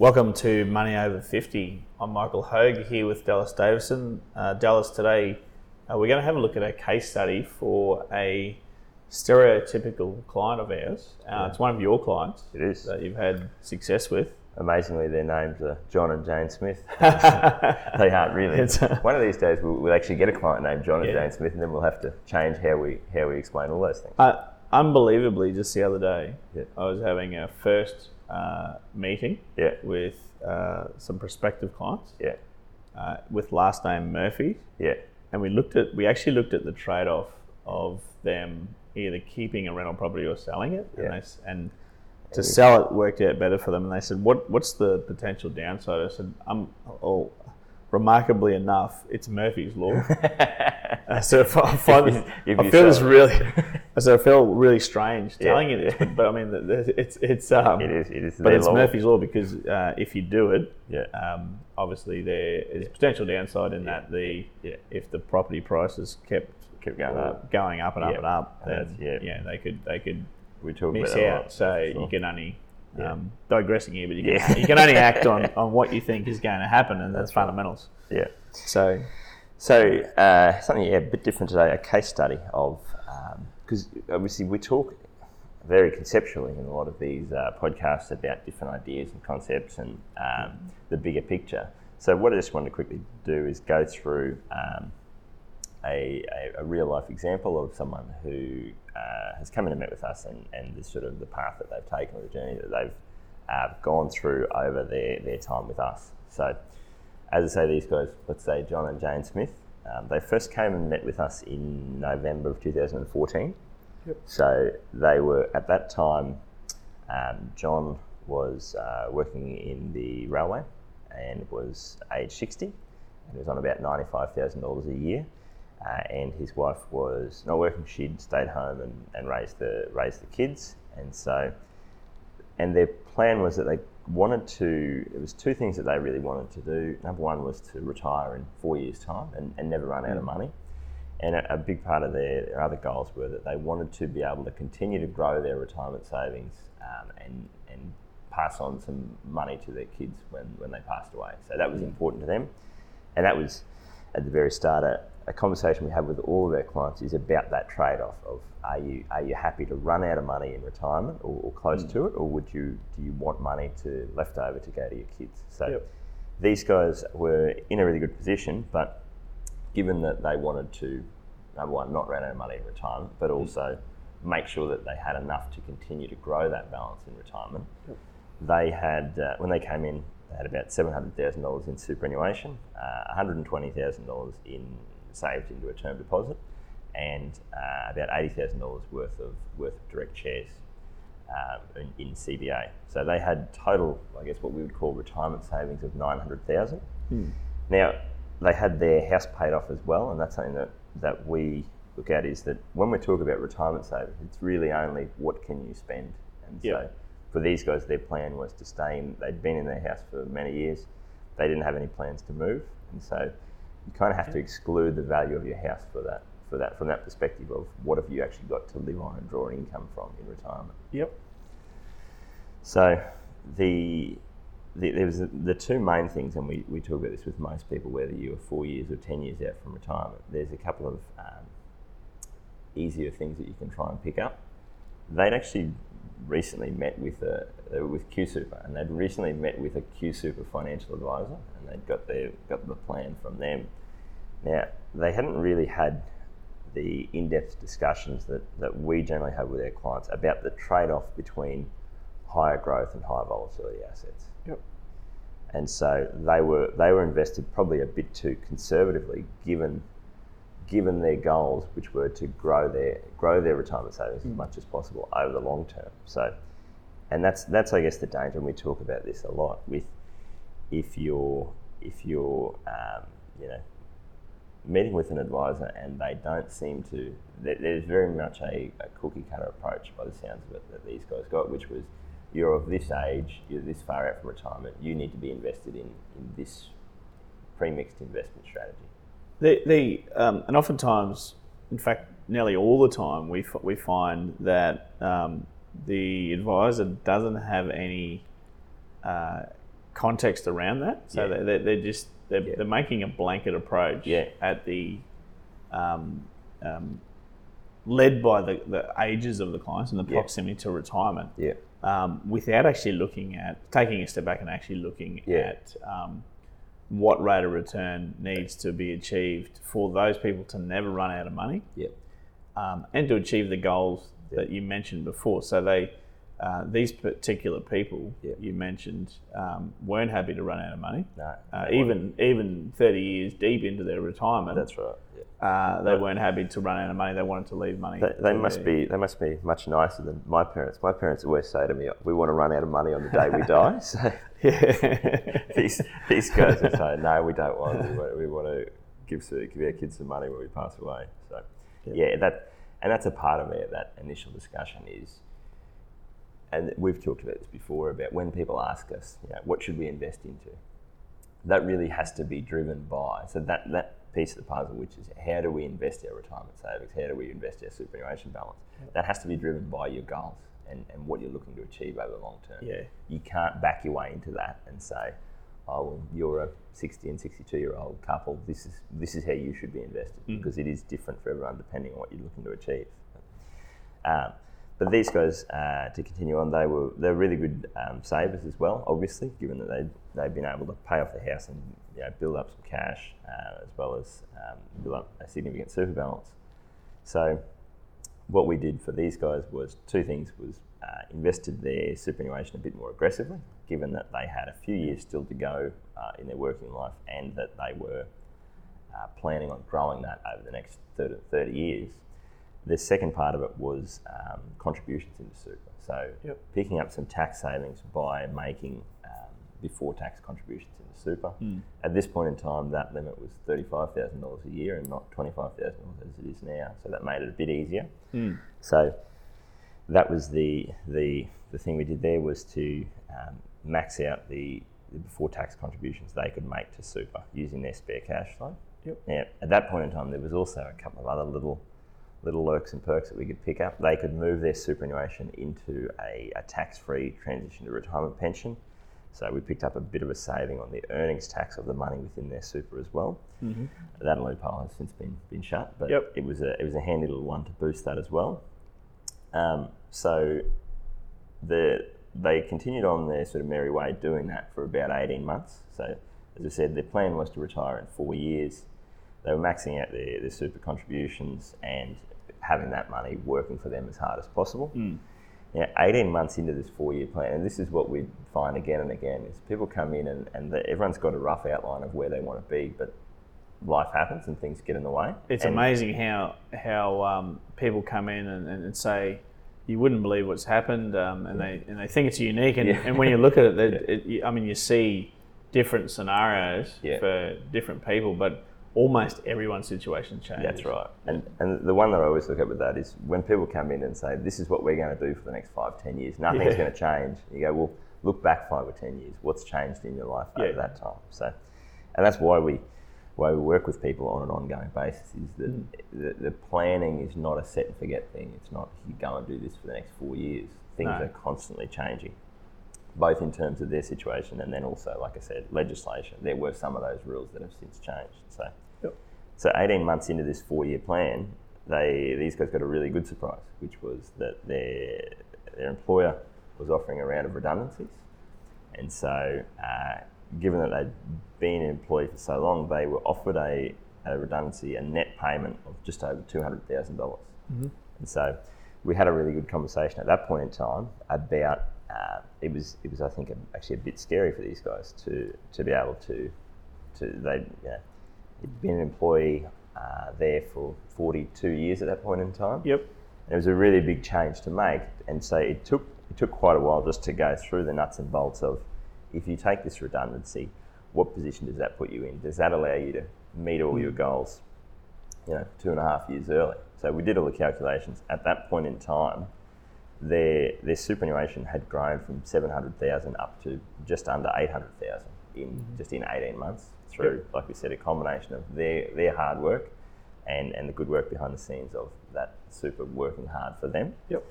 Welcome to Money Over 50. I'm Michael Hogue here with Dallas Davison. Uh, Dallas, today uh, we're going to have a look at a case study for a stereotypical client of ours. Uh, yeah. It's one of your clients. It is. That you've had success with. Amazingly, their names are John and Jane Smith. they aren't really. one of these days, we'll, we'll, actually get a client named John and yeah. Jane Smith, and then we'll have to change how we how we explain all those things. Uh, unbelievably, just the other day, yeah. I was having a first uh, meeting yeah. with uh, some prospective clients. Yeah. Uh, with last name Murphy. Yeah. And we looked at we actually looked at the trade off of them either keeping a rental property or selling it. Yeah. And, they, and to sell it worked out better for them. And they said, "What what's the potential downside?" I said, "I'm oh, remarkably enough, it's Murphy's law." so if I find this, I feel this really, so I feel really strange telling yeah. you this, but, but, I mean, it's it's um, it is it is, but it's. Murphy's law because uh, if you do it, yeah, um, obviously there is potential downside in yeah. that the yeah. if the property prices kept kept going up, going up and up and up, then yeah. yeah, they could they could we talk miss out. So you can only um, digressing here, but you can, you can only act on, on what you think is going to happen, and that's, that's fundamentals. Yeah. So so uh, something yeah, a bit different today, a case study of because obviously we talk very conceptually in a lot of these uh, podcasts about different ideas and concepts and um, the bigger picture. So what I just wanted to quickly do is go through um, a, a, a, real life example of someone who uh, has come in and met with us and, and the sort of the path that they've taken or the journey that they've uh, gone through over their, their time with us. So as I say, these guys, let's say John and Jane Smith, um, they first came and met with us in November of 2014. Yep. So they were, at that time, um, John was uh, working in the railway and was age 60 and was on about $95,000 a year. Uh, and his wife was not working, she'd stayed home and, and raised, the, raised the kids. And so, and their plan was that they wanted to, it was two things that they really wanted to do. Number one was to retire in four years' time and, and never run out of money. And a, a big part of their, their, other goals were that they wanted to be able to continue to grow their retirement savings um, and, and pass on some money to their kids when, when they passed away. So that was important to them. And that was at the very start a, a conversation we have with all of our clients is about that trade off of are you are you happy to run out of money in retirement or, or close mm. to it, or would you do you want money to left over to go to your kids? So yep. these guys were in a really good position, but given that they wanted to number one not run out of money in retirement, but mm. also mm. make sure that they had enough to continue to grow that balance in retirement, yep. they had uh, when they came in. They had about seven hundred thousand dollars in superannuation, uh, one hundred and twenty thousand dollars in saved into a term deposit, and uh, about eighty thousand dollars worth of worth of direct shares um, in, in, CBA. So they had total, I guess, what we would call retirement savings of nine hundred thousand. Hmm. Now they had their house paid off as well, and that's something that that we look at is that when we talk about retirement savings, it's really only what can you spend, and yep. so for these guys, their plan was to stay in. They'd been in their house for many years. They didn't have any plans to move, and so you kind of have to exclude the value of your house for that for that from that perspective of what have you actually got to live on and draw an income from in retirement. Yep. So the, the there was the, the two main things, and we, we talk about this with most people, whether you are four years or ten years out from retirement. There's a couple of um, easier things that you can try and pick up. They'd actually recently met with a Uh, with Q Super, and they'd recently met with a Q Super financial advisor, and they'd got their got the plan from them. Now they hadn't really had the in-depth discussions that, that we generally have with our clients about the trade-off between higher growth and higher volatility assets. Yep. And so they were they were invested probably a bit too conservatively, given given their goals, which were to grow their grow their retirement savings as hmm. much as possible over the long term. So, and that's that's I guess the danger, and we talk about this a lot with if you're if you're um, you know meeting with an advisor and they don't seem to there's very much a, a cookie cutter approach by the sounds of it that these guys got, which was you're of this age, you're this far out from retirement, you need to be invested in, in this pre-mixed investment strategy. The, the um, and oftentimes, in fact, nearly all the time, we, f- we find that um, the advisor doesn't have any uh, context around that. So Yeah. they, they, they're just they're, Yeah. they're making a blanket approach Yeah. at the um, um, led by the, the ages of the clients and the proximity to retirement Yeah. um, without actually looking at taking a step back and actually looking at um, what rate of return needs to be achieved for those people to never run out of money Yeah. um, and to achieve the goals Yeah. that you mentioned before. So they, uh, these particular people Yeah. you mentioned um, weren't happy to run out of money. No. Uh, even even 30 years deep into their retirement, That's right. Yeah. uh, they weren't happy to run out of money. They wanted to leave money. They, they must their- be they must be much nicer than my parents. My parents always say to me, "We want to run out of money on the day we die." So Yeah. these these guys are saying, "No, we don't want. We want, we want to give give our kids some money when we pass away." So yeah, that and that's a part of it. That initial discussion is, and we've talked about this before about when people ask us, you know, what should we invest into? That really has to be driven by so that that piece of the puzzle, which is how do we invest our retirement savings? How do we invest our superannuation balance? That has to be driven by your goals and, and what you're looking to achieve over the long term Yeah. you can't back your way into that and say, "Oh, well, you're a 60 and 62 year old couple. This is this is how you should be invested because it is different for everyone depending on what you're looking to achieve." Um, but these guys, uh, to continue on, they were they're really good um, savers as well. Obviously, given that they they've been able to pay off the house and you know, build up some cash uh, as well as um, build up a significant super balance. So what we did for these guys was two things was uh, invested their superannuation a bit more aggressively given that they had a few years still to go uh, in their working life and that they were uh, planning on growing that over the next 30, 30 years the second part of it was um, contributions into super. So Yep. picking up some tax savings by making um, before tax contributions into super. At this point in time that limit was $35000 a year and not $25000 as it is now. So that made it a bit easier. So that was the the the thing we did there was to um, max out the, the before tax contributions they could make to super using their spare cash flow. Yep. Now, at that point in time, there was also a couple of other little little lurks and perks that we could pick up. They could move their superannuation into a, a tax-free transition to retirement pension. So we picked up a bit of a saving on the earnings tax of the money within their super as well. Mm-hmm. That loophole has since been been shut, but Yep. it was a it was a handy little one to boost that as well. Um, so the, they continued on their sort of merry way doing that for about 18 months. So, as I said, their plan was to retire in four years. They were maxing out their, their super contributions and having that money working for them as hard as possible. Now, 18 months into this four year plan, and this is what we find again and again, is people come in and, and the, everyone's got a rough outline of where they want to be, but life happens and things get in the way. It's And- amazing how how um, people come in and, and, and say you wouldn't believe what's happened, um, and they and they think it's unique. And, Yeah. and when you look at it, it, it, you- I mean, you see different scenarios Yeah. for different people, but almost everyone's situation changes. That's right. And, and the one that I always look at with that is when people come in and say, this is what we're going to do for the next five, ten years, nothing's Yeah. going to change. You go, well, look back five or ten years. What's changed in your life over that time? So, and that's why we why we work with people on an ongoing basis is that Mm. the, the planning is not a set and forget thing. It's not you go and do this for the next four years. Things No. are constantly changing, both in terms of their situation and then also, like I said, legislation. There were some of those rules that have since changed. So. Yep. So 18 months into this four-year plan, they these guys got a really good surprise, which was that their their employer was offering a round of redundancies, and so uh, given that they'd been an employee for so long, they were offered a, a redundancy, a net payment of just over two hundred thousand dollars, and so we had a really good conversation at that point in time about. Uh, it was, it was, I think, actually a bit scary for these guys to, to be able to, to they, you know, he'd been an employee uh, there for 42 years at that point in time. Yep. And it was a really big change to make, and so it took it took quite a while just to go through the nuts and bolts of if you take this redundancy, what position does that put you in? Does that allow you to meet all your goals, you know, two and a half years early? So we did all the calculations. At that point in time, their their superannuation had grown from 700,000 up to just under 800,000 in just in 18 months through, Yep. like we said, a combination of their their hard work and and the good work behind the scenes of that super working hard for them. Yep.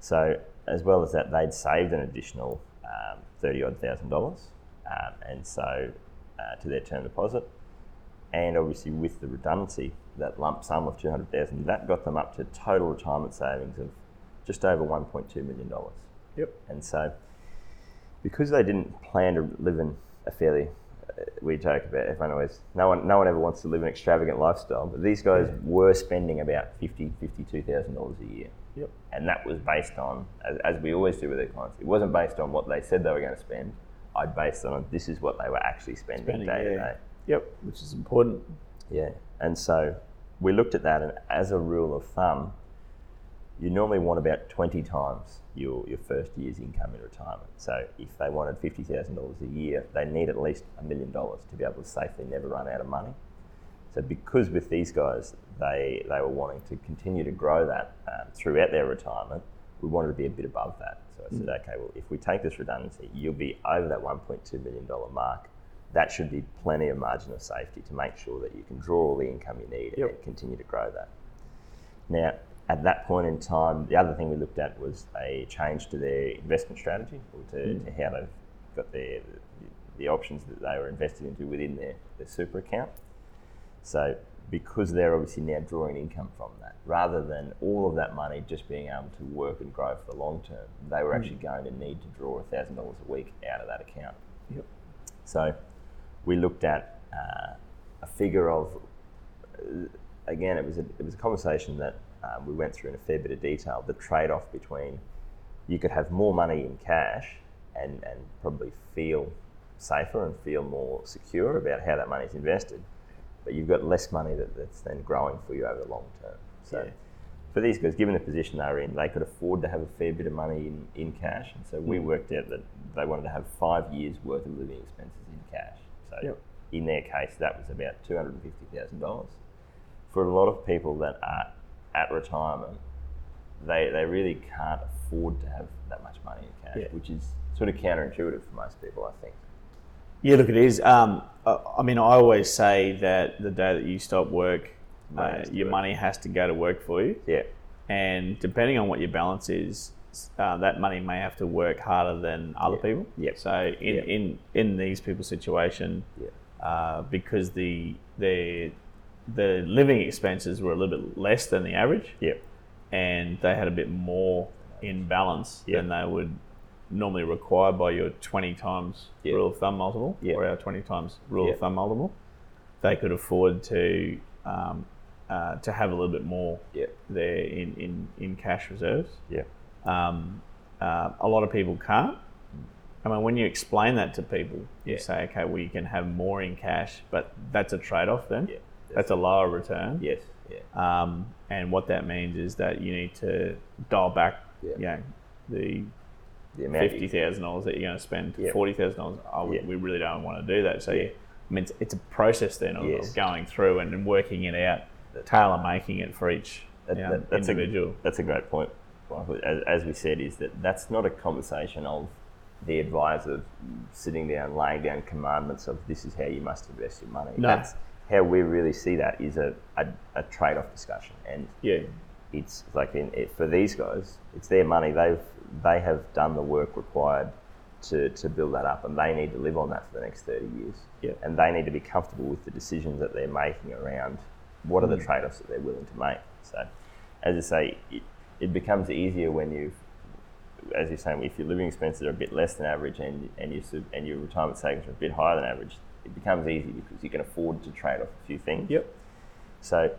So as well as that, they'd saved an additional um, thirty odd thousand dollars, um, and so uh, to their term deposit, and obviously with the redundancy, that lump sum of two hundred thousand, that got them up to total retirement savings of just over one point two million dollars. Yep. And so, because they didn't plan to live in a fairly, uh, we joke about everyone always, no one, no one ever wants to live an extravagant lifestyle, but these guys were spending about fifty, fifty-two thousand dollars a year, Yep. and that was based on, as, as we always do with our clients, it wasn't based on what they said they were going to spend. I based on this is what they were actually spending, Spending, day to day. Yep. Which is important. Yeah, and so we looked at that, and as a rule of thumb, you normally want about 20 times your, your first year's income in retirement. So if they wanted $50,000 a year, they need at least a million dollars to be able to safely never run out of money. So because with these guys, they, they were wanting to continue to grow that um, throughout their retirement, we wanted to be a bit above that. So I said, mm. okay, well, if we take this redundancy, you'll be over that $1.2 million mark. That should be plenty of margin of safety to make sure that you can draw all the income you need Yep. and continue to grow that. Now, at that point in time, the other thing we looked at was a change to their investment strategy or to, mm. to how they've got their, the, the options that they were invested into within their, their super account. So, because they're obviously now drawing income from that, rather than all of that money just being able to work and grow for the long term, they were actually going to need to draw $1,000 a week out of that account. Yep. So we looked at uh, a figure of, uh, again, it was a, it was a conversation that um, we went through in a fair bit of detail. The trade off between you could have more money in cash and, and probably feel safer and feel more secure about how that money is invested, but you've got less money that, that's then growing for you over the long term. So Yeah. for these guys, given the position they were in, they could afford to have a fair bit of money in, in cash. And so we mm. worked out that they wanted to have five years worth of living expenses in cash. So Yep. in their case, that was about $250,000. For a lot of people that are at retirement, they, they really can't afford to have that much money in cash, Yeah. which is sort of counterintuitive for most people, I think. Yeah, look, it is. Um, I mean, I always say that the day that you stop work, uh, your work. money has to go to work for you. Yeah. And depending on what your balance is, uh, that money may have to work harder than other Yeah. people. Yep. So in, Yep. in in these people's situation, Yeah. uh, because the the the living expenses were a little bit less than the average, Yeah. and they had a bit more in balance Yeah. than they would normally required by your 20 times Yeah. rule of thumb multiple Yeah. or our 20 times rule Yeah. of thumb multiple. They could afford to um, uh, to have a little bit more there in, in, in cash reserves. Yeah. Um, uh, a lot of people can't. I mean, when you explain that to people, you say, okay, well, you can have more in cash, but that's a trade off then. Yeah. That's a lower return. Yes. Yeah. Um, and what that means is that you need to dial back, Yeah. you know, the The amount fifty thousand dollars that you're going to spend, Yeah. forty thousand dollars. Oh, we- we really don't want to do that. So, Yeah. I mean, it's, it's a process then of, Yes. of going through and, and working it out, tailor making it for each That- you know, that- that's individual. A, that's a great point. As, as we said, is that that's not a conversation of the advisor sitting down, laying down commandments of this is how you must invest your money. No. That's how we really see that is a, a, a trade-off discussion, and yeah, it's like in, it, for these guys, it's their money. They've they have done the work required to, to build that up, and they need to live on that for the next thirty years. Yeah. And they need to be comfortable with the decisions that they're making around what are Mm. the trade-offs that they're willing to make. So, as I say, it, it becomes easier when you've as you're saying, if your living expenses are a bit less than average and and your and your retirement savings are a bit higher than average, it becomes easy because you can afford to trade off a few things. Yep. So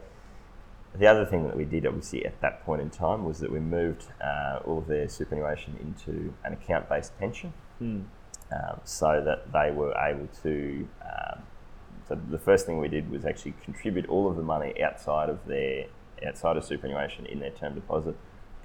the other thing that we did, obviously, at that point in time was that we moved uh, all of their superannuation into an account-based pension, Hmm. um, so that they were able to. Um, So the first thing we did was actually contribute all of the money outside of their outside of superannuation in their term deposit,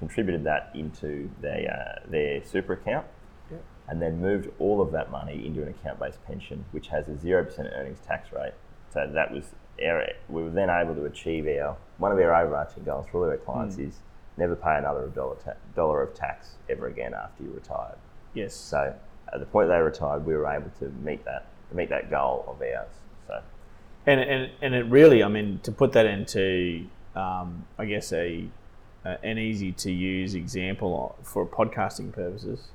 contributed that into their uh, their super account, Yep. and then moved all of that money into an account-based pension, which has a zero percent earnings tax rate. So that was our, we were then able to achieve our one of our overarching goals for all our clients Hmm. is never pay another dollar ta- dollar of tax ever again after you retired. Yes. So at the point they retired, we were able to meet that meet that goal of ours. So And, and, and it really, I mean, to put that into, um, I guess, a, a an easy to use example for podcasting purposes,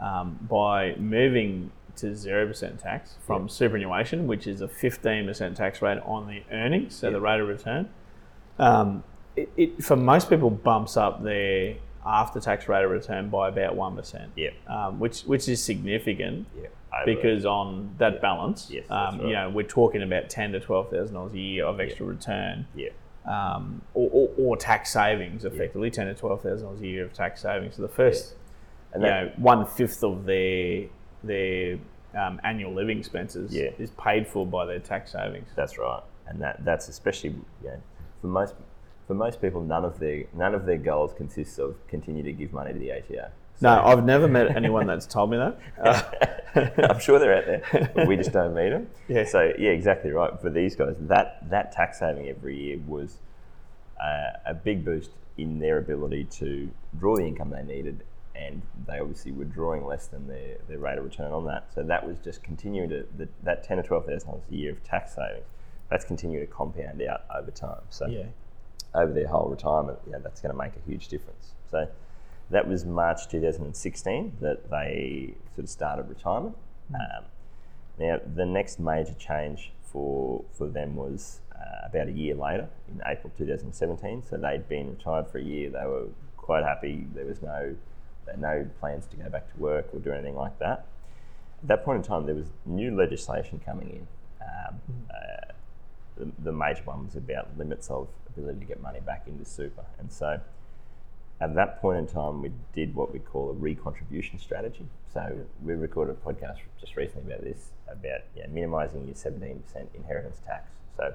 um, by moving to 0% tax from Yeah. superannuation, which is a 15% tax rate on the earnings, so the rate of return, um, it, it, for most people, bumps up their after tax rate of return by about 1%, yeah, um, which, which is significant. Over- because on that balance, Yes, um, that's you know, we're talking about ten to twelve thousand dollars a year of extra return, yeah, um, or, or, or tax savings, effectively ten to twelve thousand dollars a year of tax savings. So the first, and you that, know, one fifth of their their um, annual living expenses Yeah. is paid for by their tax savings. That's right, and that that's especially know, for most for most people, none of their none of their goals consists of continue to give money to the ATO. No, I've never met anyone that's told me that. Uh, I'm sure they're out there. but we just don't meet them. Yeah. So yeah, exactly right. For these guys, that that tax saving every year was uh, a big boost in their ability to draw the income they needed, and they obviously were drawing less than their, their rate of return on that. So that was just continuing to the, that ten or twelve thousand dollars a year of tax savings. That's continuing to compound out over time. So yeah, over their whole retirement, yeah, that's going to make a huge difference. So that was March 2016 that they sort of started retirement. Um, now, the next major change for for them was uh, about a year later, in April 2017. So they'd been retired for a year. They were quite happy. There was no no plans to go back to work or do anything like that. At that point in time, there was new legislation coming in. Um, uh, the, the major one was about limits of ability to get money back into super. And so at that point in time, we did what we call a recontribution strategy. So we recorded a podcast just recently about this, about yeah, minimising your 17% inheritance tax. So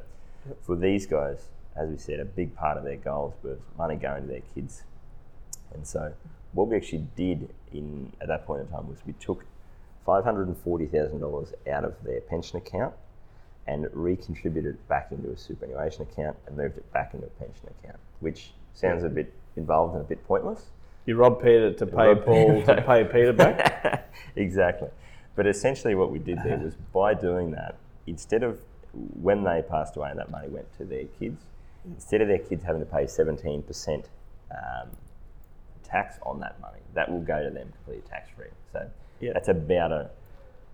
for these guys, as we said, a big part of their goals was money going to their kids. And so what we actually did in at that point in time was we took $540,000 out of their pension account and recontributed it back into a superannuation account and moved it back into a pension account, which sounds a bit involved and a bit pointless. you rob Peter to pay rob- Paul to pay Peter back. exactly. But essentially, what we did there was by doing that, instead of when they passed away and that money went to their kids, instead of their kids having to pay 17% um, tax on that money, that will go to them completely tax free. So Yeah. that's about a,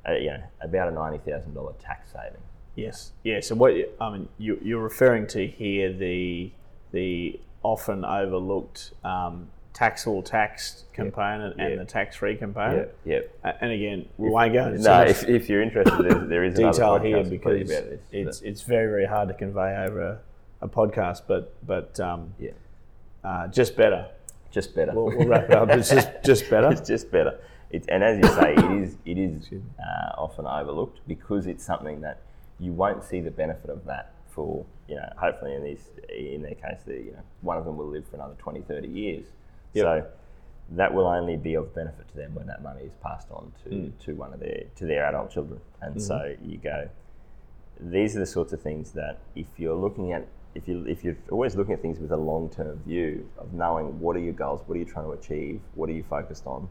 a you know about a ninety thousand dollar tax saving. Yes, yeah. So what I mean, you, you're referring to here the the often overlooked um, taxable tax component and Yeah. the tax-free component. Yep. A- And again, we won't go into No, if, if you're interested, there, there is detail here because this. it's but- it's very very hard to convey over a, a podcast. But but um, yeah, uh, just better. Just better. We'll, we'll wrap it up. It's just just better. it's just better. It's, and as you say, it is it is uh, often overlooked because it's something that you won't see the benefit of that for you know hopefully in this in their case the you know one of them will live for another 20 30 years Yep. so that will only be of benefit to them when that money is passed on to, Mm. to one of their to their adult children and Mm-hmm. so you go these are the sorts of things that if you're looking at if you if you're always looking at things with a long term view of knowing what are your goals, what are you trying to achieve, what are you focused on,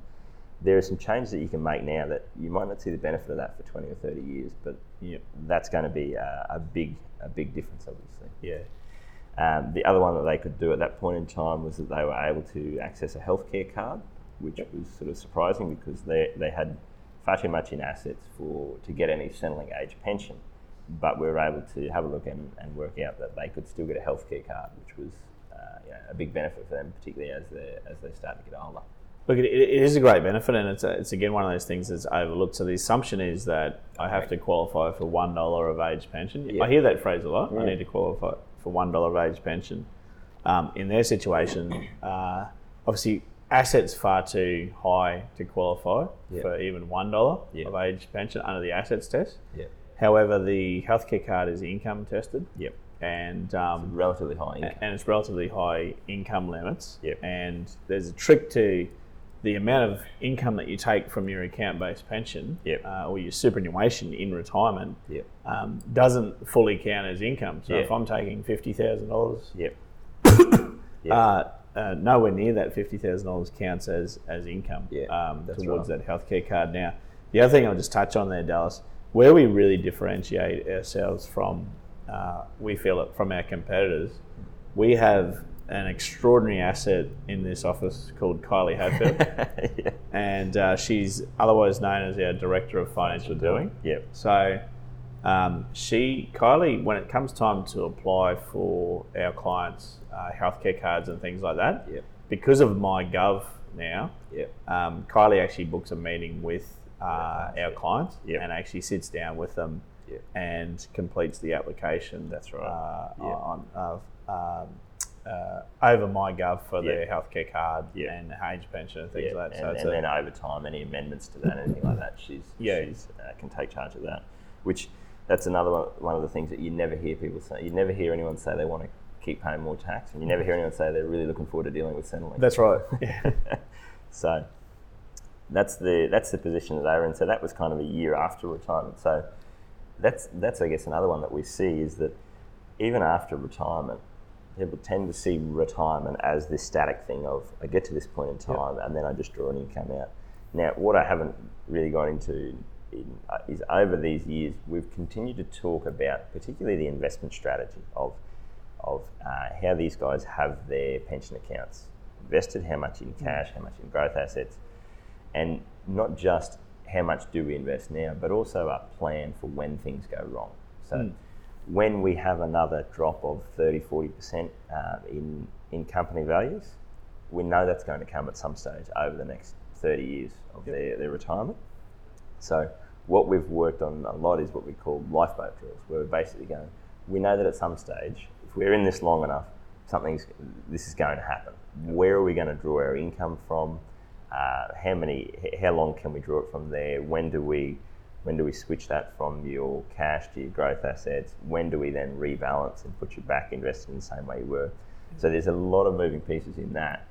there are some changes that you can make now that you might not see the benefit of that for 20 or 30 years, but Yep. that's going to be a, a big a big difference, obviously. Yeah. Um, the other one that they could do at that point in time was that they were able to access a healthcare card, which was sort of surprising because they, they had far too much in assets for to get any settling age pension. But we were able to have a look and, and work out that they could still get a healthcare card, which was uh, you know, a big benefit for them, particularly as they as they start to get older. Look, it, it is a great benefit, and it's, a, it's again one of those things that's overlooked. So the assumption is that I have to qualify for one dollar of age pension. Yeah. I hear that phrase a lot. I need to qualify for one dollar of age pension. Um, in their situation, uh, obviously assets far too high to qualify Yeah. for even one dollar Yeah. of age pension under the assets test. However, the healthcare card is income tested. Yep. And um, Relatively high income. and it's relatively high income limits. Yep. And there's a trick to the amount of income that you take from your account-based pension Yep. uh, or your superannuation in retirement Yep. um, doesn't fully count as income. So Yeah. if I'm taking fifty thousand dollars, Yep. Yeah. uh, uh, nowhere near that fifty thousand dollars counts as as income um, towards right. that healthcare card. Now, the other thing I'll just touch on there, Dallas, where we really differentiate ourselves from, uh, we feel it from our competitors, we have an extraordinary asset in this office called Kylie Hadfield, yeah. and uh, she's otherwise known as our director of financial doing. Yep. So, um, she, Kylie, when it comes time to apply for our clients' uh, healthcare cards and things like that, Yep. because of my Gov now, Yep. um, Kylie actually books a meeting with uh, our clients Yep. and actually sits down with them Yep. and completes the application. That's right. Uh, Yep. on, uh, um, uh, over my Gov for their healthcare card and age pension and things like that. and, it's and a- then over time, any amendments to that, anything like that, she's, Yeah. she's uh, can take charge of that. Which that's another one, one of the things that you never hear people say. You never hear anyone say they want to keep paying more tax, and you never hear anyone say they're really looking forward to dealing with Centrelink. that's right. Yeah. so that's the that's the position that they were in. So that was kind of a year after retirement. So that's that's I guess another one that we see is that even after retirement, people tend to see retirement as this static thing of I get to this point in time and then I just draw an income out. Now, what I haven't really gone into in, uh, is over these years we've continued to talk about particularly the investment strategy of of uh, how these guys have their pension accounts invested, how much in cash, how much in growth assets, and not just how much do we invest now, but also a plan for when things go wrong. So when we have another drop of 30, 40% uh, in, in company values, we know that's going to come at some stage over the next 30 years of their, their retirement. So what we've worked on a lot is what we call lifeboat drills, where we're basically going, we know that at some stage, if we're in this long enough, something's this is going to happen. Where are we going to draw our income from? Uh, how many? How long can we draw it from there? When do we? When do we switch that from your cash to your growth assets? When do we then rebalance and put you back invested in the same way you were? So there's a lot of moving pieces in that.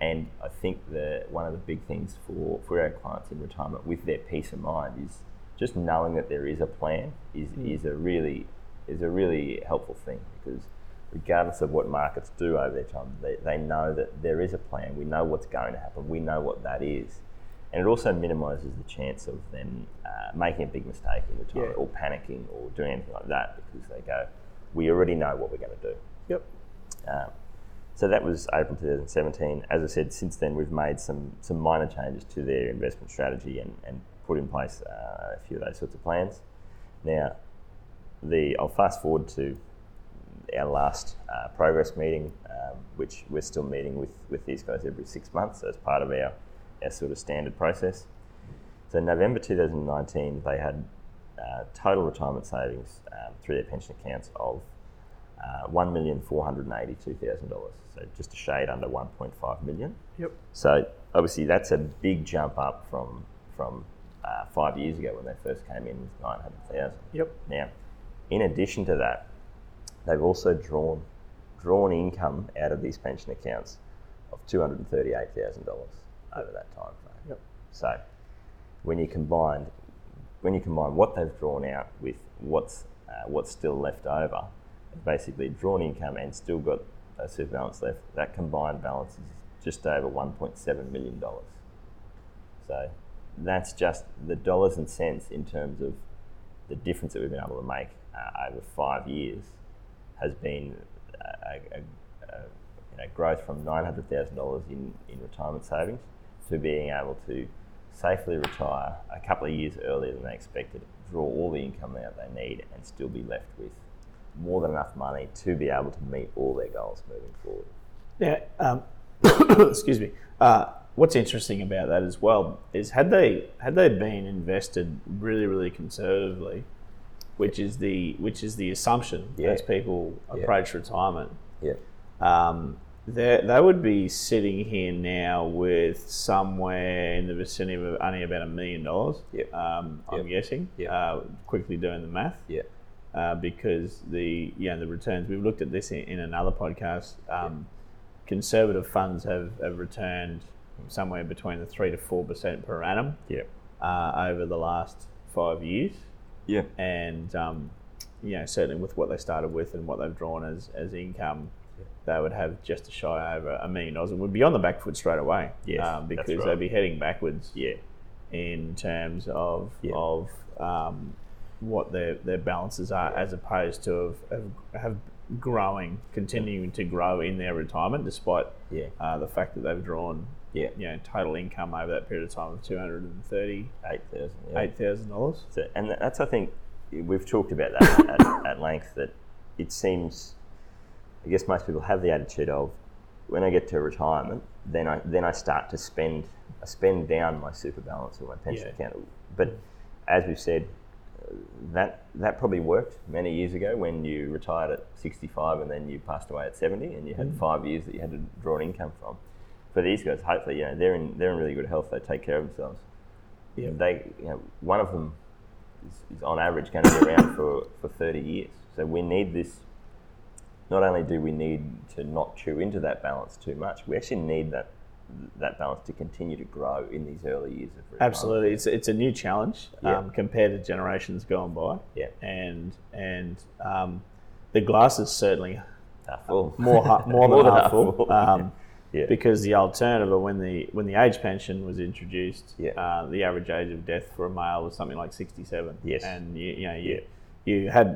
And I think that one of the big things for, for our clients in retirement with their peace of mind is just knowing that there is a plan is, is a really is a really helpful thing because regardless of what markets do over their time, they, they know that there is a plan. We know what's going to happen. We know what that is. And it also minimises the chance of them uh, making a big mistake in retirement Yeah. or panicking or doing anything like that because they go, we already know what we're going to do. yep. Um, so that was April 2017. As I said, since then we've made some some minor changes to their investment strategy and, and put in place uh, a few of those sorts of plans. Now, the I'll fast forward to our last uh, progress meeting, um, which we're still meeting with, with these guys every six months as part of our, our sort of standard process. So in November 2019, they had uh, total retirement savings um, through their pension accounts of uh, $1,482,000. So just a shade under 1.5 million. Yep. So obviously that's a big jump up from from uh, five years ago when they first came in with 900,000. Yep. Now, in addition to that, they've also drawn drawn income out of these pension accounts of two hundred and thirty eight thousand dollars over that time frame. Yep. So, when you combine when you combine what they've drawn out with what's uh, what's still left over, basically drawn income and still got a super balance left. That combined balance is just over one point seven million dollars. So that's just the dollars and cents in terms of the difference that we've been able to make uh, over five years has been a, a, a, you know, growth from nine hundred thousand dollars in in retirement savings to being able to safely retire a couple of years earlier than they expected, draw all the income out they need, and still be left with more than enough money to be able to meet all their goals moving forward. Now, um, excuse me. Uh, what's interesting about that as well is had they had they been invested really really conservatively, which is the which is the assumption Yeah. as people Yeah. approach retirement. Yeah. Um, They they would be sitting here now with somewhere in the vicinity of only about a million dollars. Yep. Um, I'm Yep. guessing. Yep. Uh, quickly doing the math. Yeah. uh, because the you know the returns we've looked at this in, in another podcast. Um, Conservative funds have, have returned somewhere between the three to four percent per annum Yeah. uh, over the last five years, Yeah. and um, you know certainly with what they started with and what they've drawn as as income. They would have just a shy over a million dollars and would be on the back foot straight away. Yes, um, because right. they'd be heading backwards Yeah. in terms of Yeah. of um, what their their balances are, as opposed to have, have, have growing, continuing to grow in their retirement, despite Yeah. uh, the fact that they've drawn Yeah. you know total income over that period of time of two hundred and thirty Eight thousand. Eight thousand dollars. So, and that's, I think, we've talked about that at, at length. That it seems, I guess, most people have the attitude of, when I get to retirement, then I then I start to spend, I spend down my super balance or my pension Yeah. account. But as we've said, that that probably worked many years ago when you retired at 65 and then you passed away at 70 and you had Mm. five years that you had to draw an income from. For these guys, hopefully, you know, they're in they're in really good health. They take care of themselves. Yeah. They, you know, one of them is, is on average going to be around for, for 30 years. So we need this. Not only do we need to not chew into that balance too much, we actually need that that balance to continue to grow in these early years of retirement. Absolutely, it's it's a new challenge Yeah. um, compared to generations gone by. Yeah. and and um, the glass is certainly full. more hu- more than half full. Um, Yeah. Because the alternative, when the when the age pension was introduced, Yeah. uh, the average age of death for a male was something like sixty-seven. Yes. and you, you know you you had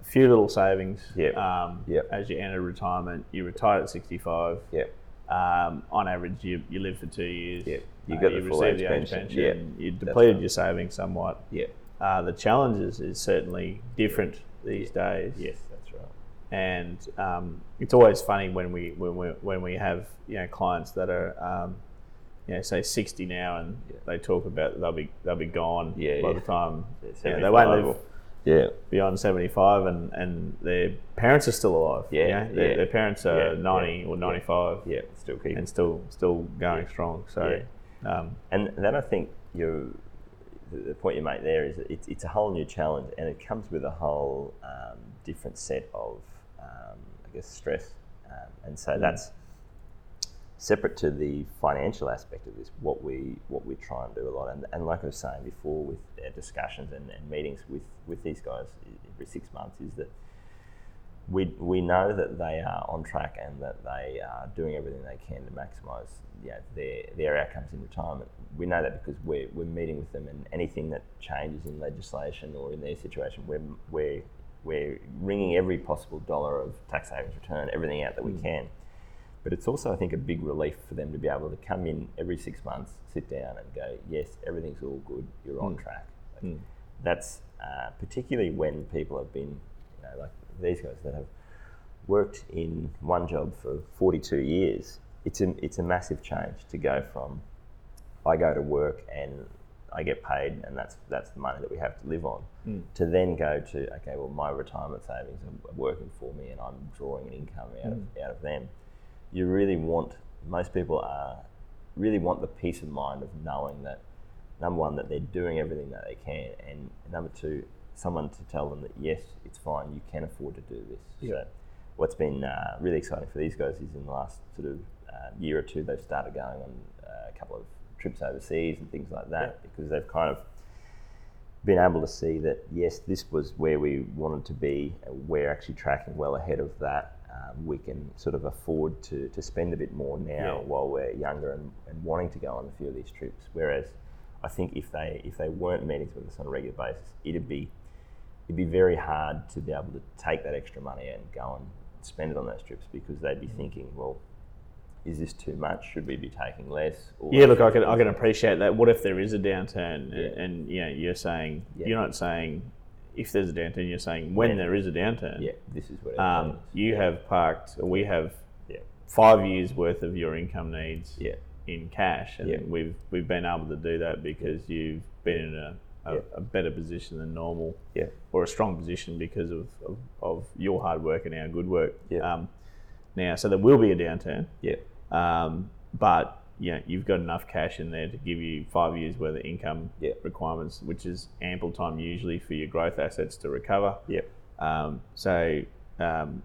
a few little savings. Yeah. Um, Yeah. As you entered retirement, you retired at sixty-five. yeah. Um, on average, you, you lived for two years. Yeah. You Uh, got the full received age the age pension. pension. Yeah. You depleted right. your savings somewhat. Yeah. Uh, the challenges is certainly different these days Yes. And um, it's always funny when we when we when we have you know clients that are um, you know say sixty now and Yeah. they talk about they'll be they'll be gone Yeah, by yeah. the time Yeah, they won't live Yeah. beyond seventy five and, and their parents are still alive. Yeah, you know? their, yeah. their parents are Yeah, ninety yeah, or ninety five Yeah. Still keep. and still still going Yeah. strong. So um, And then I think you, the point you make there is that it's, it's a whole new challenge, and it comes with a whole um, different set of, guess, stress. Um, and so that's separate to the financial aspect of this. What we what we try and do a lot, and, and like I was saying before, with our discussions and, and meetings with with these guys every six months, is that we, we know that they are on track and that they are doing everything they can to maximise you know, their, their outcomes in retirement. We know that because we're, we're meeting with them and anything that changes in legislation or in their situation, we're, we're, we're wringing every possible dollar of tax savings return, everything out that we hmm. can. But it's also, I think, a big relief for them to be able to come in every six months, sit down and go, yes, everything's all good, you're on hmm. track. Like, hmm. That's uh, particularly when people have been, you know, like these guys that have worked in one job for 42 years. It's a, it's a massive change to go from I go to work and I get paid and that's that's the money that we have to live on. To then go to okay well my retirement savings are working for me and I'm drawing an income out of out of them. You really want most people are really want the peace of mind of knowing that number one that they're doing everything that they can and number two someone to tell them that yes it's fine you can afford to do this. So what's been uh, really exciting for these guys is in the last sort of uh, year or two they've started going on uh, a couple of trips overseas and things like that because they've kind of been able to see that yes, this was where we wanted to be. We're actually tracking well ahead of that. Um, we can sort of afford to, to spend a bit more now Yeah. while we're younger and, and wanting to go on a few of these trips. Whereas I think if they if they weren't meeting with us on a regular basis, it'd be it'd be very hard to be able to take that extra money and go and spend it on those trips because they'd be thinking, well, is this too much? Should we be taking less? Yeah, look, I can I can appreciate that. What if there is a downturn, and, Yeah. and you know, you're saying Yeah. you're not saying if there's a downturn, you're saying when When. there is a downturn. Yeah, this is what it Um, you have parked, or we have Yeah. five years worth of your income needs Yeah. in cash, and Yeah. we've we've been able to do that because you've been in a, a, Yeah. a better position than normal, Yeah. or a strong position because of, of, of your hard work and our good work. Yeah. Um, now. So there will be a downturn, Yeah. Um, but you know, you've got enough cash in there to give you five years worth of income Yeah. requirements, which is ample time usually for your growth assets to recover. Yep. Um, so, um,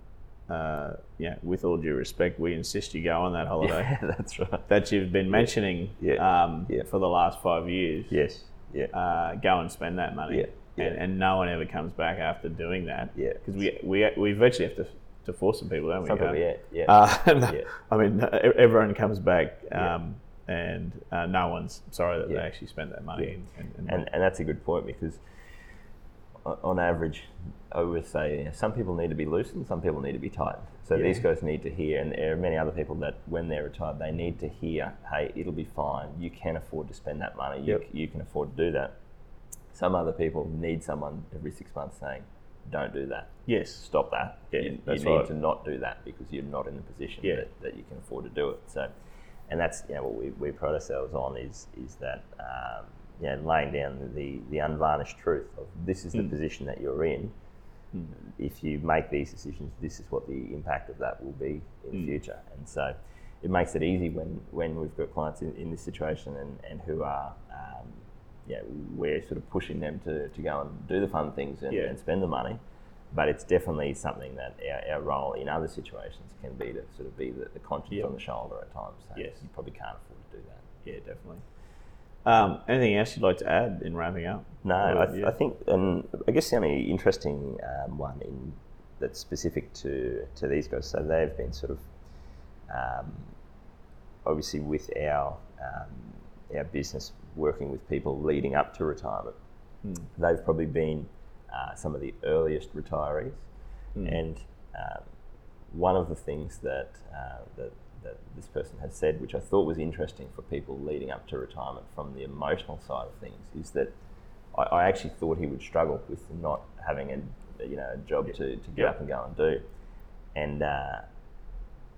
uh, yeah, with all due respect, we insist you go on that holiday Yeah, that's right. that you've been mentioning. Um, Yeah. for the last five years. Yes. Yeah. Uh, go and spend that money. Yeah. Yeah. And, and no one ever comes back after doing that. Yeah. Because we, we, we virtually have to, to force some people, don't we? Some Go, people, yeah. Yeah. Uh, and, Yeah. I mean, e- everyone comes back, Yeah. um, and uh, no one's sorry that Yeah. they actually spent that money. Yeah. And, and, and, and, that's a good point because on average, I always say you know, some people need to be loosened, some people need to be tightened. So Yeah. these guys need to hear, and there are many other people that when they're retired, they need to hear, hey, it'll be fine. You can afford to spend that money. You, Yep. c- you can afford to do that. Some other people need someone every six months saying, don't do that. yes. Stop that. Yeah, you, that's you need right. to not do that because you're not in the position Yeah. that, that you can afford to do it. So, and that's you know what we, we pride ourselves on is is that um, you know laying down the the unvarnished truth of this is the Mm. position that you're in. If you make these decisions, this is what the impact of that will be in the Mm. future. And so, it makes it easy when when we've got clients in, in this situation and, and who are um, yeah, we're sort of pushing them to, to go and do the fun things and, Yeah. and spend the money. But it's definitely something that our, our role in other situations can be to sort of be the, the conscience Yeah. on the shoulder at times. So Yes. You probably can't afford to do that. Yeah, definitely. Um, anything else you'd like to add in wrapping up? No, I, th- I think, and I guess the only interesting um, one in that's specific to, to these guys, so they've been sort of um, obviously with our um, our business working with people leading up to retirement. Hmm. They've probably been uh, some of the earliest retirees, Hmm. and um, one of the things that, uh, that that this person has said, which I thought was interesting for people leading up to retirement from the emotional side of things, is that I, I actually thought he would struggle with not having a you know a job to, to get Yeah. up and go and do, and uh,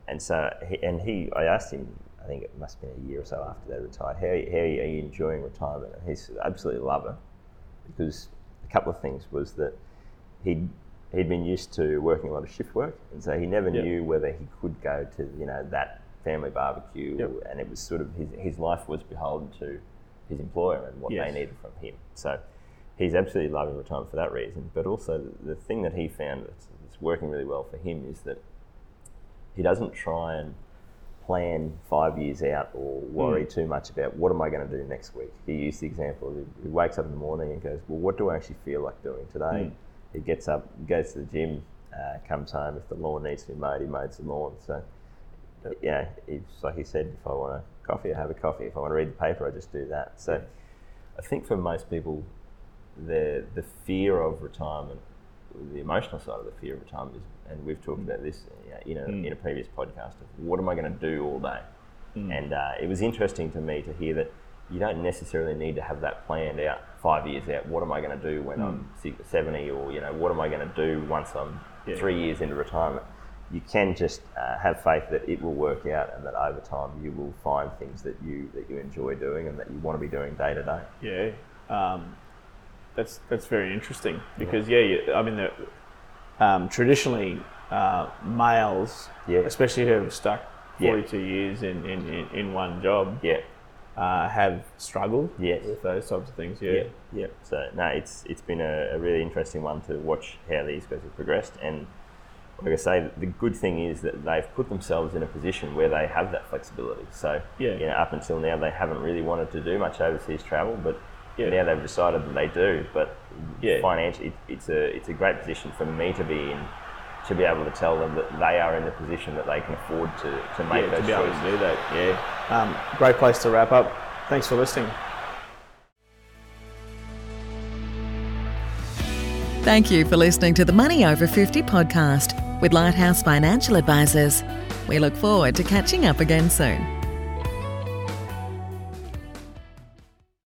and so he, and he I asked him think it must have been a year or so after they retired how, how are you enjoying retirement and he said absolutely love it because a couple of things was that he'd he'd been used to working a lot of shift work and so he never Yeah. knew whether he could go to you know that family barbecue Yep. and it was sort of his, his life was beholden to his employer and what Yes. they needed from him so he's absolutely loving retirement for that reason but also the, the thing that he found that's, that's working really well for him is that he doesn't try and plan five years out or worry Mm. too much about what am I going to do next week. He used the example of he wakes up in the morning and goes, well, what do I actually feel like doing today? Mm. He gets up, goes to the gym, uh, comes home. If the lawn needs to be mowed, he mows the lawn. So, yeah, it's like he said, if I want a coffee, I have a coffee. If I want to read the paper, I just do that. So, I think for most people, the the fear of retirement, the emotional side of the fear of retirement is, and we've talked about this you know, Mm. in a previous podcast of what am I going to do all day, Mm. and uh, it was interesting to me to hear that you don't necessarily need to have that planned out five years out. What am I going to do when I'm six, 70 or you know what am I going to do once I'm Yeah. three years into retirement? You can just uh, have faith that it will work out, and that over time you will find things that you that you enjoy doing and that you want to be doing day to day. Yeah, um, that's that's very interesting because yeah, you, I mean, the, um, traditionally uh, males, Yeah. especially who have stuck Yeah. forty-two years in, in, in, in one job, Yeah. uh, have struggled Yes. with those types of things. Yeah, Yeah, yeah. So no, it's it's been a, a really interesting one to watch how these guys have progressed, and like I say, the good thing is that they've put themselves in a position where they have that flexibility. So Yeah. you know, up until now, they haven't really wanted to do much overseas travel, but Yeah. now they've decided that they do. But Yeah. financially, it, it's a it's a great position for me to be in. To be able to tell them that they are in the position that they can afford to, to make yeah, those to be able choices. to do that. Yeah, um, great place to wrap up. Thanks for listening. Thank you for listening to the Money Over 50 podcast with Lighthouse Financial Advisors. We look forward to catching up again soon.